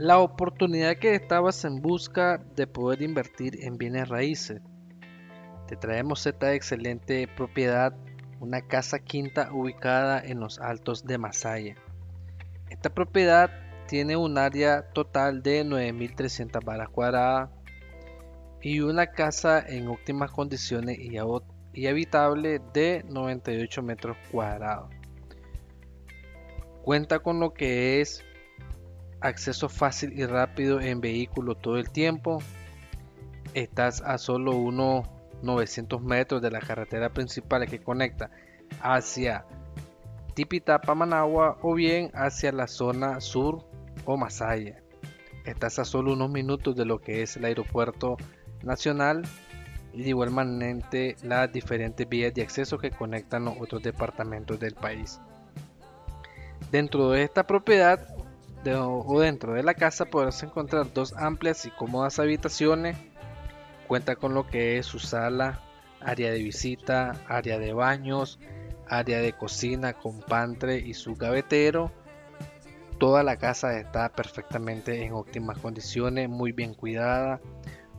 la oportunidad que estabas en busca de poder invertir en bienes raíces. Te traemos esta excelente propiedad, una casa quinta ubicada en los altos de Masaya. Esta propiedad tiene un área total de 9.300 balas cuadradas y una casa en óptimas condiciones y habitable de 98 metros cuadrados. Cuenta con lo que es acceso fácil y rápido en vehículo todo el tiempo. Estás a solo unos 900 metros de la carretera principal que conecta hacia Tipitapa, Managua o bien hacia la zona sur o Masaya. Estás a solo unos minutos de lo que es el aeropuerto nacional y de igual manera las diferentes vías de acceso que conectan los otros departamentos del país. Dentro de esta propiedad o dentro de la casa podrás encontrar dos amplias y cómodas habitaciones. Cuenta con lo que es su sala, área de visita, área de baños, área de cocina con pantre y su gavetero. Toda la casa está perfectamente en óptimas condiciones, muy bien cuidada.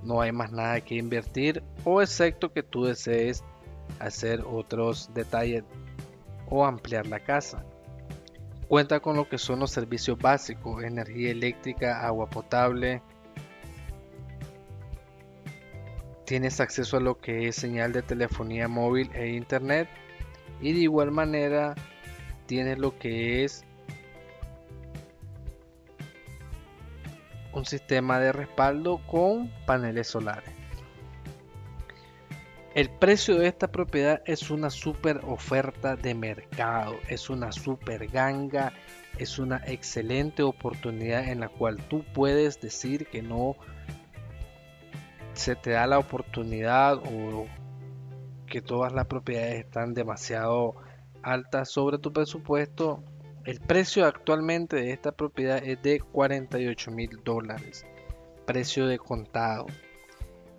No hay más nada que invertir o excepto que tú desees hacer otros detalles o ampliar la casa. Cuenta con lo que son los servicios básicos, energía eléctrica, agua potable. Tienes acceso a lo que es señal de telefonía móvil e internet. Y de igual manera tienes lo que es un sistema de respaldo con paneles solares. El precio de esta propiedad es una super oferta de mercado, es una super ganga, es una excelente oportunidad en la cual tú puedes decir que no se te da la oportunidad o que todas las propiedades están demasiado altas sobre tu presupuesto. El precio actualmente de esta propiedad es de 48 mil dólares, precio de contado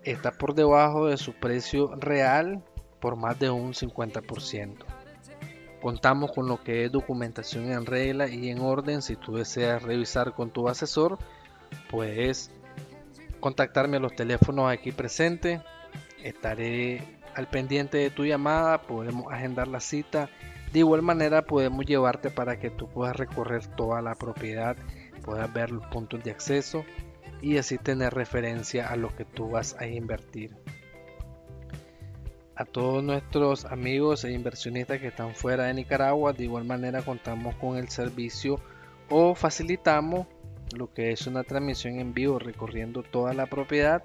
está por debajo de su precio real por más de un 50%. Contamos con lo que es documentación en regla y en orden. Si tú deseas revisar con tu asesor, puedes contactarme a los teléfonos aquí presentes. Estaré al pendiente de tu llamada, podemos agendar la cita. De igual manera podemos llevarte para que tú puedas recorrer toda la propiedad, puedas ver los puntos de acceso y así tener referencia a lo que tú vas a invertir. A todos nuestros amigos e inversionistas que están fuera de Nicaragua, de igual manera contamos con el servicio o facilitamos lo que es una transmisión en vivo recorriendo toda la propiedad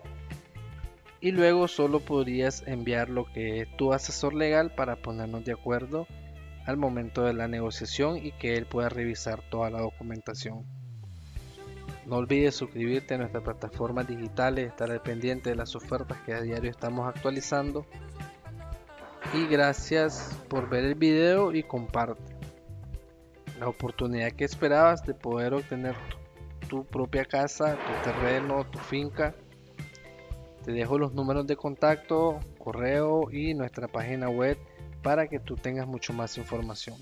y luego solo podrías enviar lo que es tu asesor legal para ponernos de acuerdo al momento de la negociación y que él pueda revisar toda la documentación. No olvides suscribirte a nuestras plataformas digitales, estar al pendiente de las ofertas que a diario estamos actualizando. Y gracias por ver el video y comparte. La oportunidad que esperabas de poder obtener tu, propia casa, tu terreno, tu finca. Te dejo los números de contacto, correo y nuestra página web para que tú tengas mucho más información.